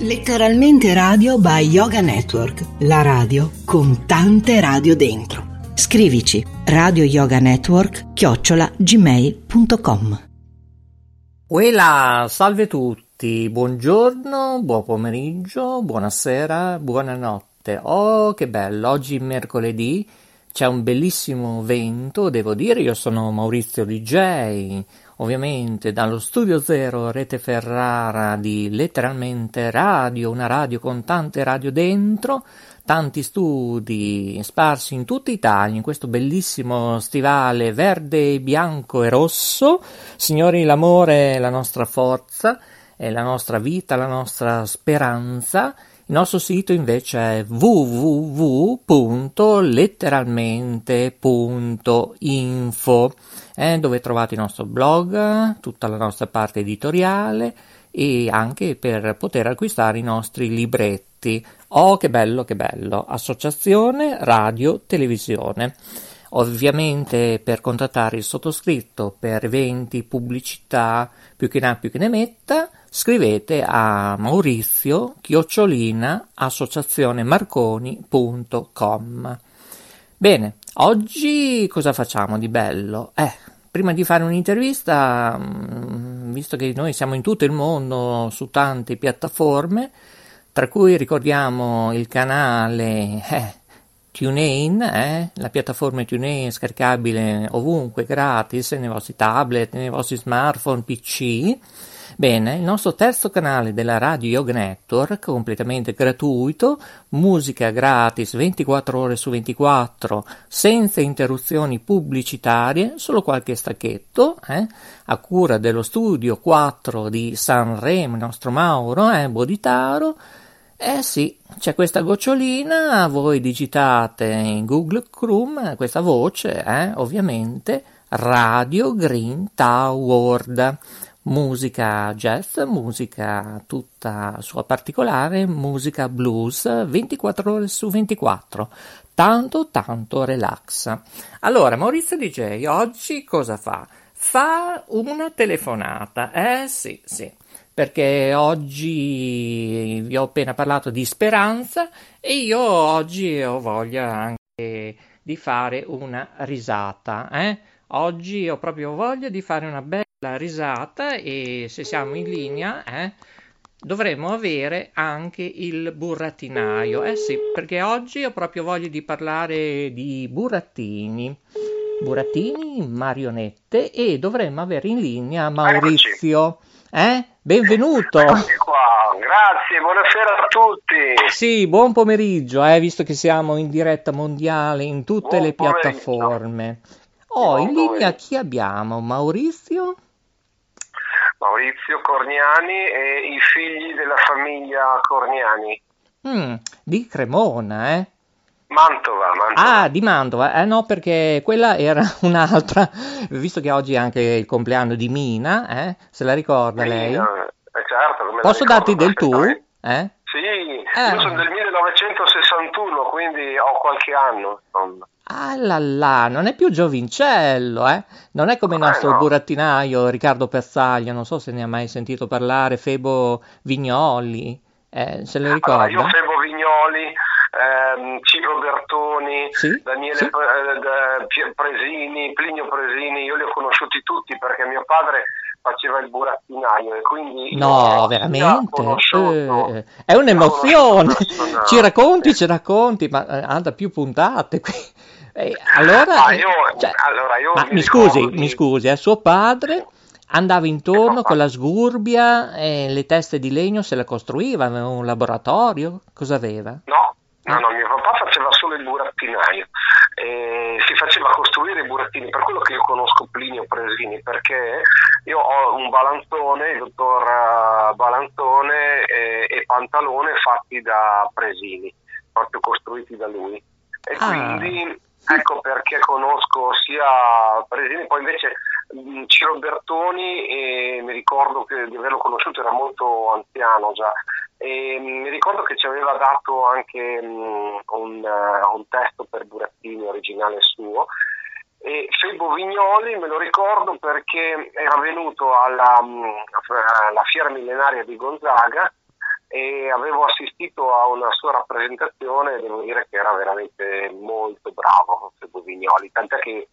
Letteralmente Radio by Yoga Network, la radio con tante radio dentro. Scrivici radio yoga network chiocciola gmail.com Uela, salve tutti, buongiorno, buon pomeriggio, buonasera, buonanotte. Oh, che bello, oggi mercoledì c'è un bellissimo vento, devo dire, io sono Maurizio DJ, ovviamente dallo studio zero Rete Ferrara di letteralmente radio, una radio con tante radio dentro, tanti studi sparsi in tutta Italia in questo bellissimo stivale verde, bianco e rosso. Signori, l'amore è la nostra forza, è la nostra vita, la nostra speranza. Il nostro sito invece è www.letteralmente.info eh, dove trovate il nostro blog, tutta la nostra parte editoriale e anche per poter acquistare i nostri libretti. Oh, che bello, che bello! Associazione Radio Televisione. Ovviamente per contattare il sottoscritto per eventi, pubblicità, più che ne ha più che ne metta, scrivete a Maurizio chiocciolina associazionemarconi.com. Bene, oggi cosa facciamo di bello? Eh, prima di fare un'intervista, mm, visto che noi siamo in tutto il mondo su tante piattaforme, tra cui ricordiamo il canale eh, TuneIn, eh? la piattaforma TuneIn scaricabile ovunque, gratis, nei vostri tablet, nei vostri smartphone, PC. Bene, il nostro terzo canale della Radio Yoga Network, completamente gratuito, musica gratis 24 ore su 24, senza interruzioni pubblicitarie, solo qualche stacchetto, eh? a cura dello studio 4 di Sanremo, il nostro Mauro, eh? Boditaro, eh sì, c'è questa gocciolina, voi digitate in Google Chrome questa voce, eh, ovviamente, Radio Green Tower, musica jazz, musica tutta sua particolare, musica blues, 24 ore su 24, tanto tanto relax. Allora, Maurizio DJ oggi cosa fa? Fa una telefonata, eh sì, sì perché oggi vi ho appena parlato di speranza e io oggi ho voglia anche di fare una risata. Eh? Oggi ho proprio voglia di fare una bella risata e se siamo in linea eh, dovremmo avere anche il burattinaio. Eh sì, perché oggi ho proprio voglia di parlare di burattini. Burattini, marionette e dovremmo avere in linea Maurizio. Eh? Benvenuto. Grazie, buonasera a tutti. Sì, buon pomeriggio, eh, visto che siamo in diretta mondiale in tutte buon le piattaforme. Oh, buon in linea chi abbiamo? Maurizio? Maurizio Corniani e i figli della famiglia Corniani. Mm, di Cremona, eh? Mantova, Mantova. Ah, di Mantova. Eh no, perché quella era un'altra, visto che oggi è anche il compleanno di Mina, eh? Se la ricorda Mina, lei? Eh, certo, Posso darti del tu? Eh? Sì, eh. io sono del 1961, quindi ho qualche anno, insomma. Ah là là, non è più giovincello, eh? Non è come il nostro eh, no. burattinaio Riccardo Pezzaglia, non so se ne ha mai sentito parlare, Febo Vignoli, eh, se lo ricorda? Allora, io Febo Vignoli, ehm, Ciro Bertoni, sì? Daniele sì? eh, Presini, Plinio Presini, io li ho conosciuti tutti perché mio padre faceva il burattinaio e quindi no veramente eh, è un'emozione ci racconti ci racconti ma eh, anda più puntate qui eh, allora, ah, io, cioè, allora mi, mi scusi mi scusi eh, suo padre andava intorno con la sgurbia e le teste di legno se le costruiva aveva un laboratorio cosa aveva? no No, no, mio papà faceva solo il burattinaio, e si faceva costruire i burattini, per quello che io conosco Plinio Presini, perché io ho un balanzone, il dottor Balanzone e, e pantalone fatti da Presini, proprio costruiti da lui. E Ah. quindi ecco perché conosco sia Presini, poi invece Ciro Bertoni, mi ricordo di averlo conosciuto, era molto anziano già, e mi ricordo che ci aveva dato anche mh, un, uh, un, testo per Burattini originale suo. E Febo Vignoli me lo ricordo perché era venuto alla, alla fiera millenaria di Gonzaga e avevo assistito a una sua rappresentazione e devo dire che era veramente molto bravo Febo Vignoli, tant'è che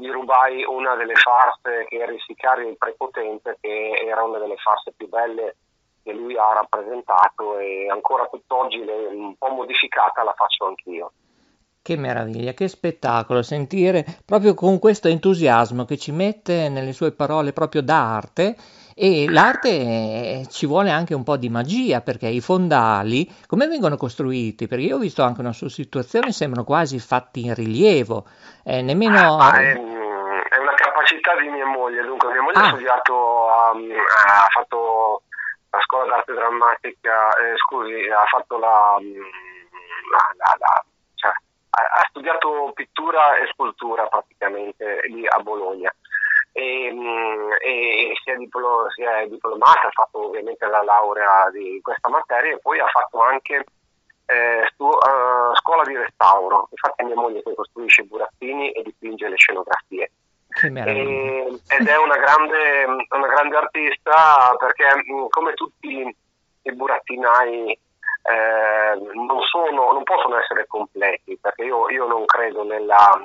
gli rubai una delle farse che era il sicario il prepotente che era una delle farse più belle che lui ha rappresentato e ancora tutt'oggi un po' modificata la faccio anch'io. Che meraviglia, che spettacolo sentire proprio con questo entusiasmo che ci mette nelle sue parole proprio d'arte e l'arte ci vuole anche un po' di magia perché i fondali come vengono costruiti? Perché io ho visto anche una sua situazione, sembrano quasi fatti in rilievo, eh, nemmeno... Ah, è, è, una capacità di mia moglie, dunque mia moglie ah. ha studiato, um, ha fatto la scuola d'arte drammatica, eh, scusi, ha fatto la, mm, la, la, la cioè, ha, ha, studiato pittura e scultura praticamente lì a Bologna e, mm, e si, è diplo, si, è diplomata, ha fatto ovviamente la laurea di questa materia e poi ha fatto anche eh, stu, uh, scuola di restauro, infatti mia moglie che costruisce burattini e dipinge le scenografie. E, ed è una grande, una grande, artista perché mm, come tutti i burattinai eh, non, sono, non, possono essere completi perché io, io non credo nella,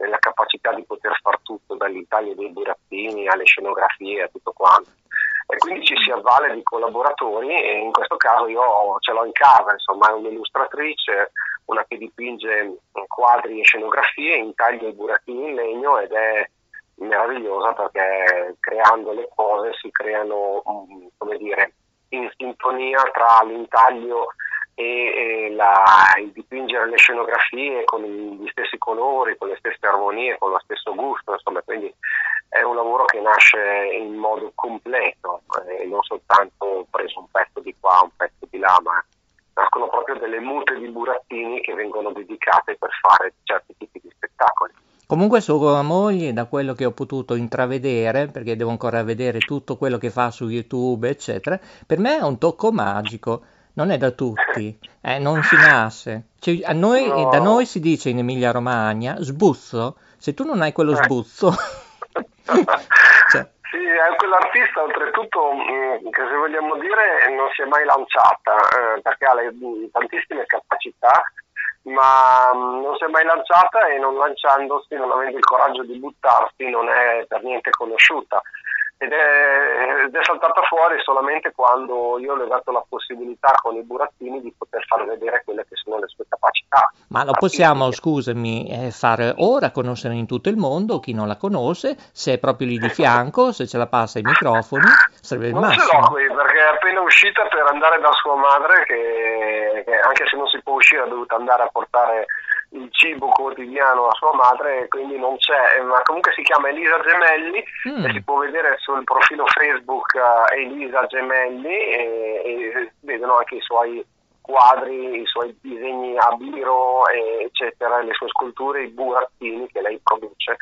nella, capacità di poter far tutto dall'Italia dei burattini alle scenografie a tutto quanto. E quindi ci si avvale di collaboratori e in questo caso io ce l'ho in casa, insomma è un'illustratrice, una che dipinge quadri e scenografie in taglio e burattini in legno ed è meravigliosa perché creando le cose si creano, mm, come dire, in sintonia tra l'intaglio e, e la, il dipingere le scenografie con gli stessi colori, con le stesse armonie, con lo stesso gusto, insomma, quindi è un lavoro che nasce in modo completo, eh, non soltanto preso un pezzo di qua, un pezzo di là, ma nascono proprio delle mute di burattini che vengono dedicate per fare certi tipi di spettacoli. Comunque sua moglie, da quello che ho potuto intravedere, perché devo ancora vedere tutto quello che fa su YouTube, eccetera, per me è un tocco magico. Non è da tutti, eh, non si nasce. Cioè, noi, no. Da noi si dice in Emilia Romagna, sbuzzo, se tu non hai quello eh. sbuzzo... cioè. Sì, è quell'artista oltretutto mm, che se vogliamo dire non si è mai lanciata eh, perché ha le, tantissime capacità ma mm, non si è mai lanciata e non lanciandosi, non avendo il coraggio di buttarsi, non è per niente conosciuta ed è, ed è, saltata fuori solamente quando io le ho dato la possibilità con i burattini di poter far vedere quelle che sono le sue capacità. Ma lo possiamo, scusami, eh, fare ora conoscere in tutto il mondo chi non la conosce, se è proprio lì di fianco, se ce la passa ai microfoni, sarebbe il non massimo. Non ce l'ho qui perché è appena uscita per andare da sua madre che, che anche se non si può uscire ha dovuto andare a portare il cibo quotidiano a sua madre, quindi non c'è, eh, ma comunque si chiama Elisa Gemelli mm. e si può vedere sul profilo Facebook uh, Elisa Gemelli e, e, vedono anche i suoi quadri, i suoi disegni a biro, eccetera, le sue sculture, i burattini che lei produce,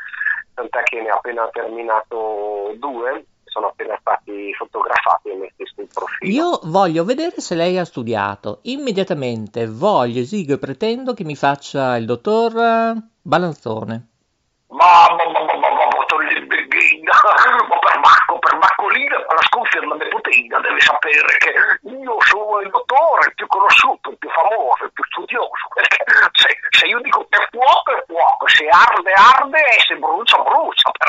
tant'è che ne ha appena terminato due sono appena stati fotografati e messi sul profilo. Io voglio vedere se lei ha studiato. Immediatamente voglio, esigo e pretendo che mi faccia il dottor Balanzone. Ma, ma, ma, ma, ma, per Marco, per Marcolina, per la sconfitta della nepotina, deve sapere che io sono il dottore, il più conosciuto, il più famoso, il più studioso, perché se, se io dico che è fuoco, è fuoco, se arde, arde e se brucia, brucia, per per.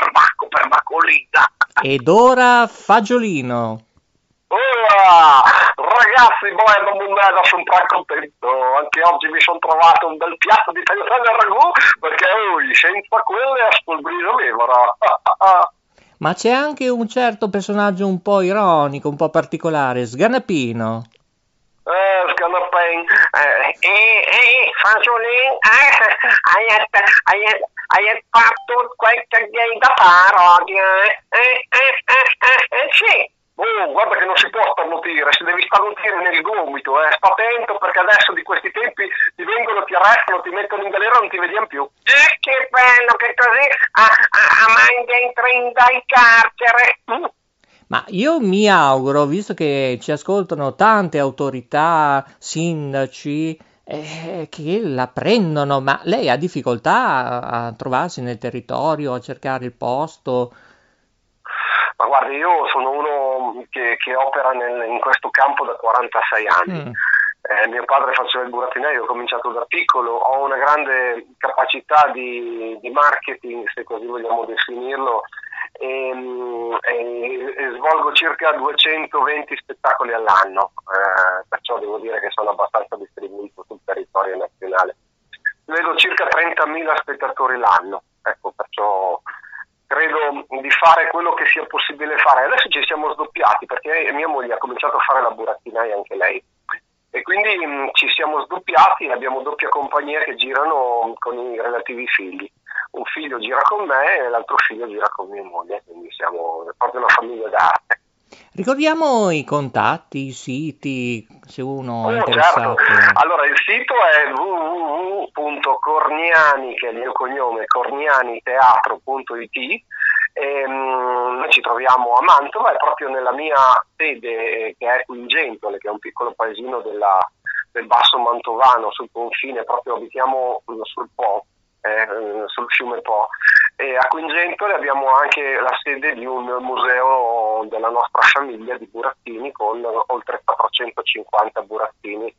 Ed ora Fagiolino. Ora, ragazzi, non me da sono contento. Anche oggi mi sono trovato un bel piatto di tagliatelle al ragù perché oh, senza quelle a spolbriso levora. Ma c'è anche un certo personaggio un po' ironico, un po' particolare, Sganapino. Eh, Sganapin. Eh, eh, eh, Fagiolino, eh, hai, hai, hai fatto quel che hai da fare oggi, eh? Eh, eh, eh, eh, eh, sì Oh, guarda che non si può starnutire, si deve starnutire nel gomito, eh. sta attento perché adesso di questi tempi ti vengono, ti arrestano, ti mettono in galera e non ti vediamo più. Eh, che bello che così a, a, a dentro in dal carcere. Mm. Ma io mi auguro, visto che ci ascoltano tante autorità, sindaci, eh, che la prendono, ma lei ha difficoltà a, a trovarsi nel territorio, a cercare il posto? Ma guardi, io sono uno che, che opera nel, in questo campo da 46 anni. Mm. Eh, mio padre faceva il burattinaio, ho cominciato da piccolo, ho una grande capacità di, di marketing, se così vogliamo definirlo, e, e, e svolgo circa 220 spettacoli all'anno, eh, perciò devo dire che sono abbastanza distribuito sul territorio nazionale. Vedo circa 30.000 spettatori l'anno, ecco, perciò credo di fare quello che sia possibile fare. Adesso ci siamo sdoppiati perché mia moglie ha cominciato a fare la burattinaia anche lei e quindi mh, ci siamo sdoppiati e abbiamo doppia compagnia che girano con i relativi figli. Un figlio gira con me e l'altro figlio gira con mia moglie, quindi siamo proprio una famiglia d'arte. Ricordiamo i contatti, i siti, se uno è oh, interessato. Certo. Allora, il sito è www.corniani, che è il mio cognome, cornianiteatro.it e, um, noi ci troviamo a Mantova e proprio nella mia sede che è qui in Gentole, che è un piccolo paesino della, del Basso Mantovano sul confine, proprio abitiamo sul Po, eh, sul fiume Po. E a Quingentole abbiamo anche la sede di un museo della nostra famiglia di burattini con oltre 450 burattini,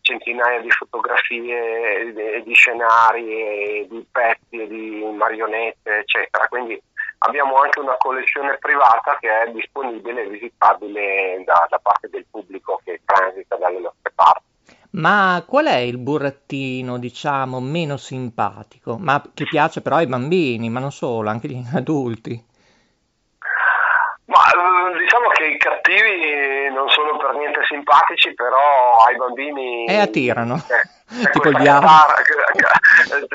centinaia di fotografie e di scenari, di pezzi, di marionette, eccetera. Quindi abbiamo anche una collezione privata che è disponibile e visitabile da, da parte del pubblico che transita dalle nostre parti. Ma qual è il burattino, diciamo, meno simpatico? Ma che piace però ai bambini, ma non solo, anche agli adulti? Ma eh, diciamo che i cattivi non sono per niente simpatici, però ai bambini... E attirano. Eh, tipo il diavolo.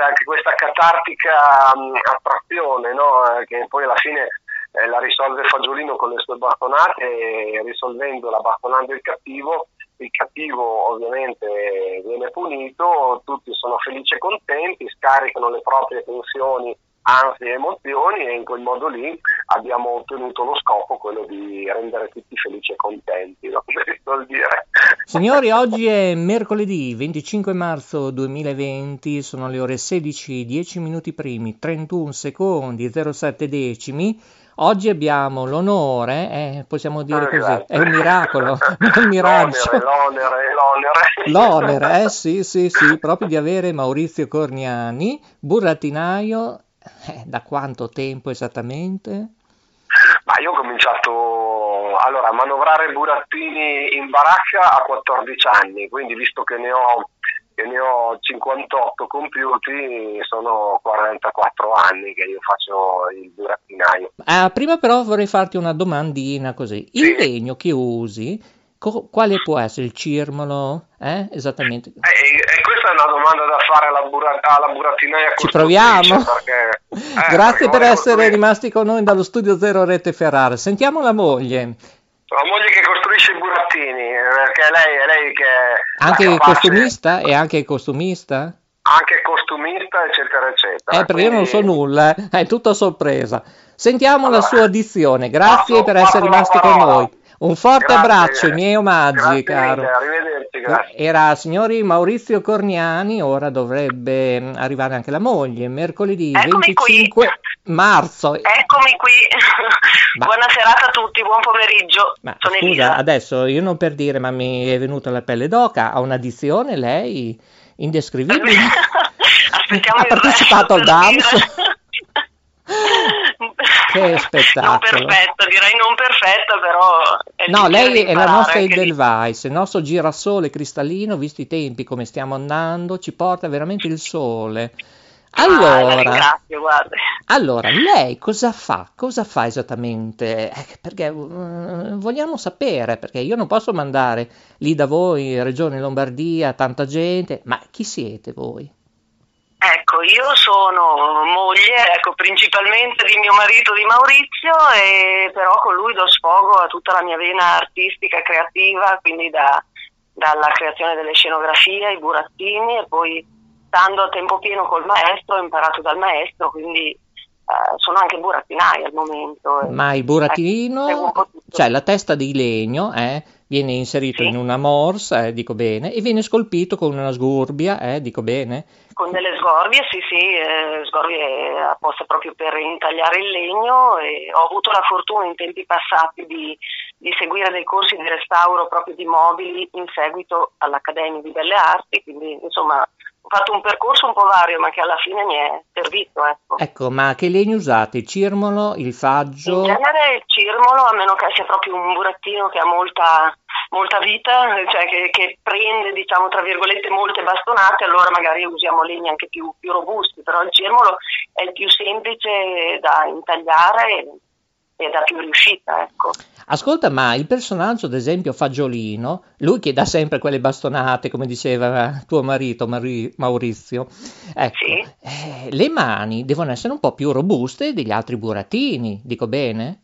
Anche questa catartica mm, attrazione, no? Eh, che poi alla fine eh, la risolve Fagiolino con le sue bastonate e risolvendola bastonando il cattivo il cattivo ovviamente viene punito, tutti sono felici e contenti, scaricano le proprie tensioni, ansie e emozioni e in quel modo lì abbiamo ottenuto lo scopo, quello di rendere tutti felici e contenti, no? Signori, oggi è mercoledì 25 marzo 2020, sono le ore 16, 10 minuti primi, 31 secondi, 07 decimi. Oggi abbiamo l'onore, eh, possiamo dire così, è un miracolo, un miraggio. L'onere, l'onere, l'onere. L'onere, eh sì, sì, sì, proprio di avere Maurizio Corniani, burattinaio, eh, da quanto tempo esattamente? Ma io ho cominciato allora, a manovrare burattini in baracca a 14 anni, quindi visto che ne ho che ne ho 58 compiuti, sono 44 anni che io faccio il burattinaio. Ah, prima però vorrei farti una domandina così. Il sì. legno che usi, co- quale può essere il cirmolo? Eh? Esattamente. Eh, eh, questa è una domanda da fare alla, bura- alla burattinaia Ci proviamo. Perché, eh, Grazie per essere costruire. rimasti con noi dallo studio Zero Rete Ferrara. Sentiamo la moglie. La moglie che costruisce i burattini, perché lei è lei che... Anche il costumista? E anche costumista? Anche costumista, eccetera, eccetera. Eh, perché Quindi... io non so nulla, eh. è tutto a sorpresa. Sentiamo allora, la sua dizione, grazie passo, per essere rimasti con noi. Un forte grazie, abbraccio, i miei omaggi, caro. Mille, arrivederci, grazie. Era signori Maurizio Corniani, ora dovrebbe arrivare anche la moglie, mercoledì Eccomi 25 qui. marzo. Eccomi qui. Ma... Buona serata a tutti, buon pomeriggio. Ma Sono scusa, Elisa. adesso io non per dire, ma mi è venuta la pelle d'oca, ha un'addizione lei indescrivibile. Aspettiamo ha partecipato al DAMS. Che spettacolo. Non perfetto, direi non perfetto, però... no, lei è la nostra Edelweiss, il nostro girasole cristallino, visto i tempi come stiamo andando, ci porta veramente il sole. Allora, ah, allora, lei cosa fa? Cosa fa esattamente? Eh, perché uh, vogliamo sapere, perché io non posso mandare lì da voi, in Regione Lombardia, tanta gente, ma chi siete voi? Ecco, io sono moglie, ecco, principalmente di mio marito di Maurizio, e però con lui do sfogo a tutta la mia vena artistica creativa, quindi da, dalla creazione delle scenografie, i burattini e poi stando a tempo pieno col maestro ho imparato dal maestro, quindi eh, sono anche burattinai al momento. Ma il burattino, ecco, cioè la testa di legno, eh, viene inserito sì. in una morsa, eh, dico bene, e viene scolpito con una sgorbia, eh, dico bene. Con delle sgorbie, sì, sì, eh, sgorbie apposta proprio per intagliare il legno e ho avuto la fortuna in tempi passati di, di seguire dei corsi di restauro proprio di mobili in seguito all'Accademia di Belle Arti, quindi insomma ho fatto un percorso un po' vario, ma che alla fine mi è servito. Ecco, ecco ma che legno usate? Il cirmolo, il faggio? In genere il cirmolo, a meno che sia proprio un burattino che ha molta, molta vita, cioè che, che, prende, diciamo, tra virgolette, molte bastonate, allora magari usiamo legni anche più, più robusti, però il cirmolo è il più semplice da intagliare e da più riuscita, ecco. Ascolta, ma il personaggio, ad esempio, Fagiolino, lui che dà sempre quelle bastonate, come diceva tuo marito Mari- Maurizio, ecco, sì. eh, le mani devono essere un po' più robuste degli altri burattini, dico bene?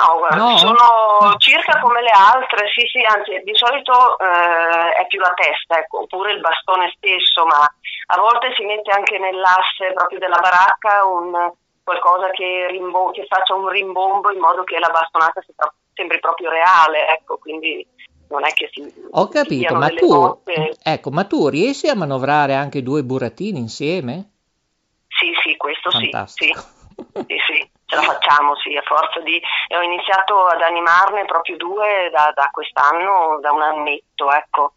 No, guarda, no? sono circa come le altre, sì, sì, anzi, di solito eh, è più la testa, ecco, oppure il bastone stesso, ma a volte si mette anche nell'asse proprio della baracca un qualcosa che, rimbo- che, faccia un rimbombo in modo che la bastonata si pro- sembri proprio reale, ecco, quindi non è che si Ho capito, ma tu, ecco, ma tu riesci a manovrare anche due burattini insieme? Sì, sì, questo Fantastico. sì. Sì, sì, sì, ce la facciamo, sì, a forza di... E ho iniziato ad animarne proprio due da, da quest'anno, da un annetto, ecco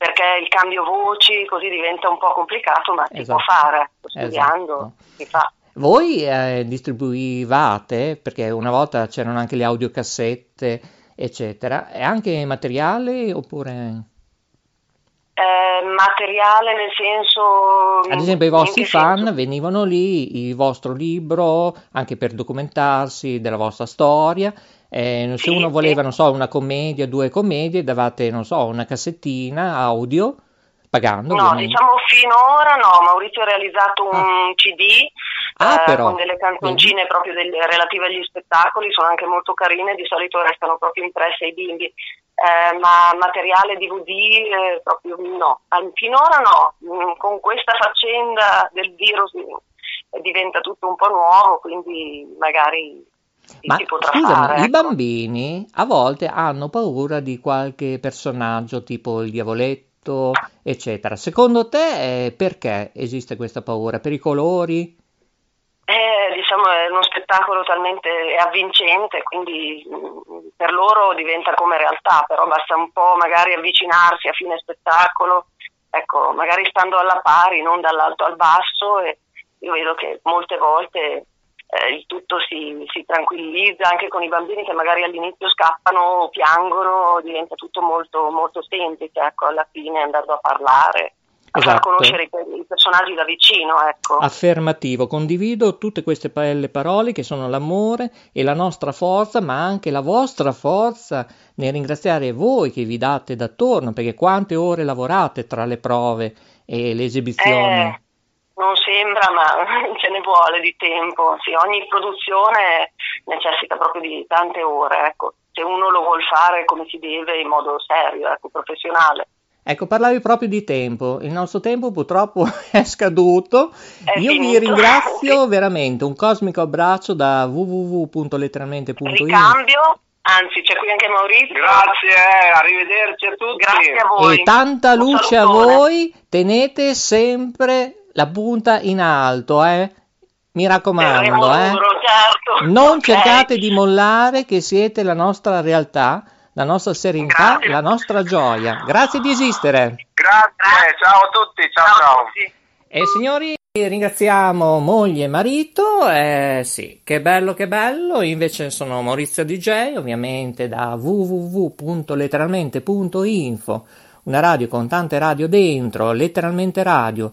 perché il cambio voci così diventa un po' complicato, ma si esatto. può fare, studiando esatto. si fa. Voi eh, distribuivate, perché una volta c'erano anche le audiocassette, eccetera, e anche materiale oppure... Eh, materiale nel senso... Ad esempio i vostri fan senso? venivano lì, il vostro libro, anche per documentarsi della vostra storia, eh, se sì, uno voleva, sì. non so, una commedia, due commedie, davate, non so, una cassettina audio pagando? No, ovviamente. diciamo finora no, Maurizio ha realizzato un ah. CD ah, eh, con delle canzoncine proprio del, relative agli spettacoli, sono anche molto carine, di solito restano proprio impresse ai bimbi, eh, ma materiale DVD eh, proprio no, finora no, mm, con questa faccenda del virus mm, diventa tutto un po' nuovo, quindi magari ma scusami, fare, ecco. i bambini a volte hanno paura di qualche personaggio tipo il diavoletto eccetera. Secondo te eh, perché esiste questa paura? Per i colori? Eh, diciamo è uno spettacolo talmente avvincente, quindi mm, per loro diventa come realtà, però basta un po' magari avvicinarsi a fine spettacolo, ecco, magari stando alla pari, non dall'alto al basso e io vedo che molte volte eh, il tutto si, si, tranquillizza anche con i bambini che magari all'inizio scappano o piangono, diventa tutto molto, molto semplice, ecco, alla fine andando a parlare. A esatto. far conoscere i, personaggi da vicino, ecco. Affermativo, condivido tutte queste belle parole che sono l'amore e la nostra forza, ma anche la vostra forza nel ringraziare voi che vi date d'attorno, perché quante ore lavorate tra le prove e le esibizioni. Eh non sembra, ma ce ne vuole di tempo. Sì, ogni produzione necessita proprio di tante ore, ecco. se uno lo vuole fare come si deve in modo serio, ecco, professionale. Ecco, parlavi proprio di tempo, il nostro tempo purtroppo è scaduto. È Io finito. vi ringrazio veramente, un cosmico abbraccio da www.letteralmente.it. Ricambio Anzi, c'è qui anche Maurizio. Grazie, arrivederci a tutti. Grazie a voi. E tanta luce a voi, tenete sempre la punta in alto, eh? Mi raccomando, eh? certo. Non okay. cercate di mollare che siete la nostra realtà, la nostra serenità, Grazie. la nostra gioia. Grazie di esistere. Grazie, ciao a tutti, ciao ciao. ciao. E signori, ringraziamo moglie e marito, eh, sì, che bello, che bello, invece sono Maurizio DJ, ovviamente da www.letteralmente.info, una radio con tante radio dentro, letteralmente radio,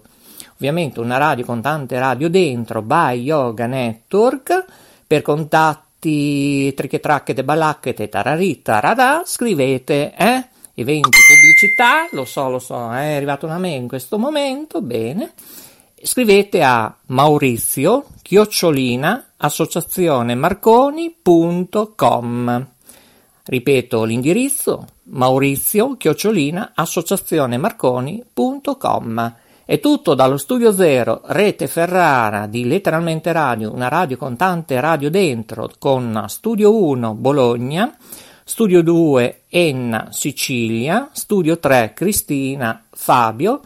ovviamente una radio con tante radio dentro, by Yoga Network, per contatti triche tracchete balacchete tararita radà, scrivete, eh? Eventi, pubblicità, lo so, lo so, è arrivata una mail in questo momento, bene. scrivete a Maurizio chiocciolina associazionemarconi.com Ripeto l'indirizzo maurizio chiocciolina associazionemarconi.com È tutto dallo Studio Zero, rete Ferrara di Letteralmente Radio, una radio con tante radio dentro, con Studio 1 Bologna, Studio 2 Enna Sicilia, Studio 3 Cristina Fabio,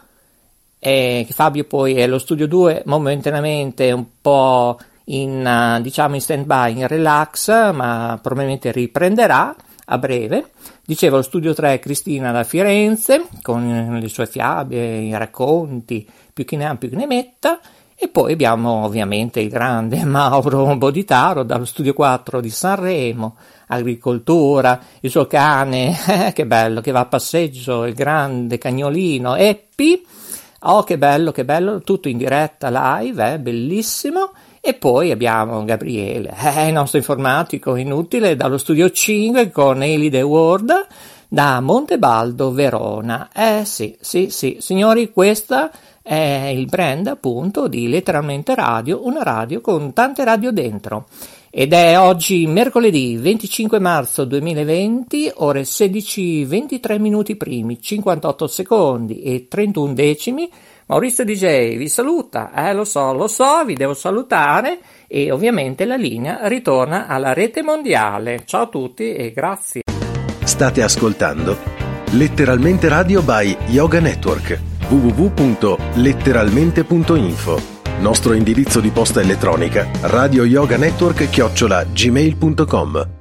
e Fabio poi è lo Studio 2 momentaneamente un po' in, diciamo in stand by, in relax, ma probabilmente riprenderà a breve. Dicevo, studio 3 Cristina da Firenze, con le sue fiabe, i racconti, più che ne ha più che ne metta. E poi abbiamo ovviamente il grande Mauro Boditaro dallo studio 4 di Sanremo, agricoltura, il suo cane, eh, che bello, che va a passeggio, il grande cagnolino Eppi. Oh, che bello, che bello, tutto in diretta live, eh, bellissimo. E poi abbiamo Gabriele, eh, il nostro informatico inutile, dallo studio 5 con Elide Word da Montebaldo, Verona. Eh sì, sì, sì, signori, questa è il brand appunto di Letteralmente Radio, una radio con tante radio dentro. Ed è oggi mercoledì 25 marzo 2020, ore 16, 23 minuti primi, 58 secondi e 31 decimi Maurizio DJ vi saluta, eh lo so, lo so, vi devo salutare e ovviamente la linea ritorna alla rete mondiale. Ciao a tutti e grazie. State ascoltando Letteralmente Radio by Yoga Network www.letteralmente.info Nostro indirizzo di posta elettronica radio yoga network chiocciola gmail.com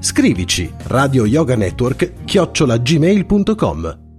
Scrivici radio yoga network chiocciolagmail.com